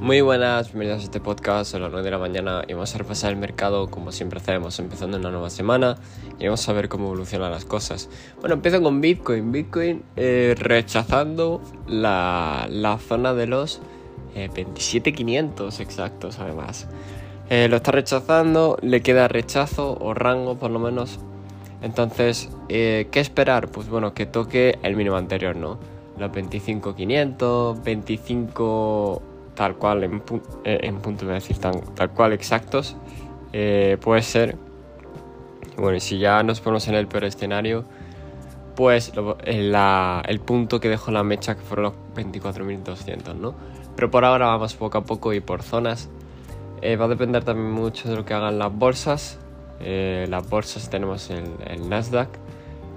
Muy buenas, bienvenidos a este podcast a las 9 de la mañana y vamos a repasar el mercado como siempre hacemos, empezando una nueva semana y vamos a ver cómo evolucionan las cosas. Bueno, empiezo con Bitcoin. Bitcoin eh, rechazando la, zona de los 27.500 eh, exactos además. Eh, lo está rechazando, le queda rechazo o rango por lo menos. Entonces, ¿qué esperar? Pues bueno, que toque el mínimo anterior, ¿no? Los 25.500, 25 tal cual, en, eh, en punto de decir, tal, cual exactos, eh, puede ser. Bueno, si ya nos ponemos en el peor escenario, pues el, punto que dejó la mecha que fueron los 24.200, ¿no? Pero por ahora vamos poco a poco y por zonas. Eh, va a depender también mucho de lo que hagan las bolsas. las bolsas tenemos el Nasdaq,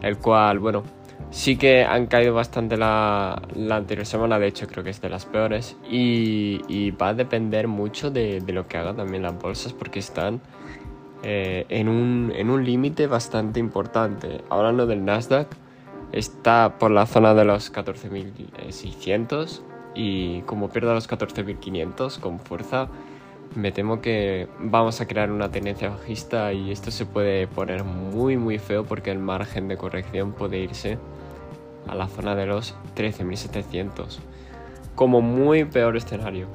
el cual, bueno, Sí que han caído bastante la, anterior semana, de hecho creo que es de las peores. Y, va a depender mucho de, lo que hagan también las bolsas porque están eh, en un, en un límite bastante importante. Hablando del Nasdaq, está por la zona de los 14.600 y como pierda los 14.500 con fuerza, me temo que vamos a crear una tendencia bajista y esto se puede poner muy muy feo porque el margen de corrección puede irse a la zona de los 13.700 como muy peor escenario.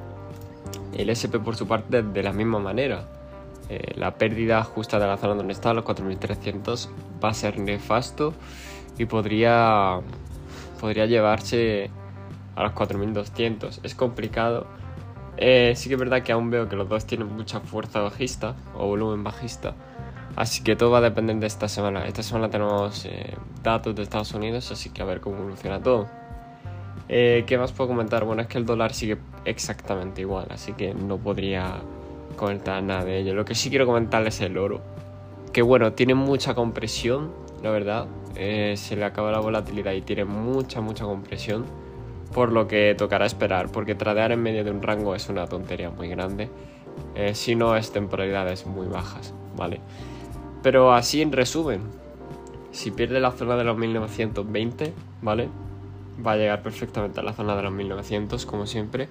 El SP por su parte de la misma manera. Eh, la pérdida justa de la zona donde está, los 4.300, va a ser nefasto y podría, podría llevarse a los 4.200. Es complicado. Eh, sí que es verdad que aún veo que los dos tienen mucha fuerza bajista o volumen bajista Así que todo va a depender de esta semana. Esta semana tenemos eh, datos de Estados Unidos, así que a ver cómo evoluciona todo. Eh, ¿Qué más puedo comentar? Bueno, es que el dólar sigue exactamente igual, así que no podría comentar nada de ello. Lo que sí quiero comentar es el oro. Que bueno, tiene mucha compresión, la verdad. Eh, se le acaba la volatilidad y tiene mucha, mucha compresión. Por lo que tocará esperar, porque tradear en medio de un rango es una tontería muy grande. si no es temporalidades muy bajas, ¿vale? Pero así en resumen, si pierde la zona de los 1920, ¿vale? Va a llegar perfectamente a la zona de los 1900, como siempre.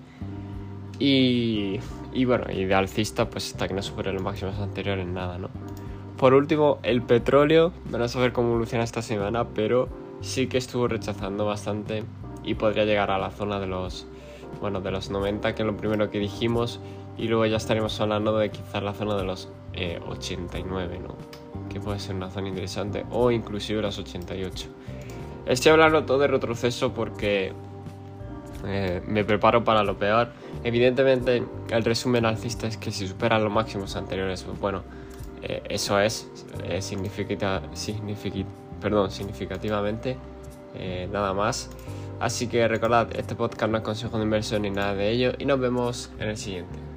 Y, y bueno, y de alcista, pues hasta que no supere los máximos anteriores, nada, ¿no? Por último, el petróleo, vamos a ver cómo evoluciona esta semana, pero sí que estuvo rechazando bastante y podría llegar a la zona de los, bueno, de los 90, que es lo primero que dijimos, y luego ya estaremos hablando de quizás la zona de los 89, eh, ¿no? que puede ser una zona interesante, o inclusive las 88. Estoy hablando todo de retroceso porque eh, me preparo para lo peor. Evidentemente, el resumen alcista es que si superan los máximos anteriores, pues bueno, eh, eso es eh, perdón, significativamente nada más. Así que recordad, este podcast no es consejo de inversión ni nada de ello y nos vemos en el siguiente.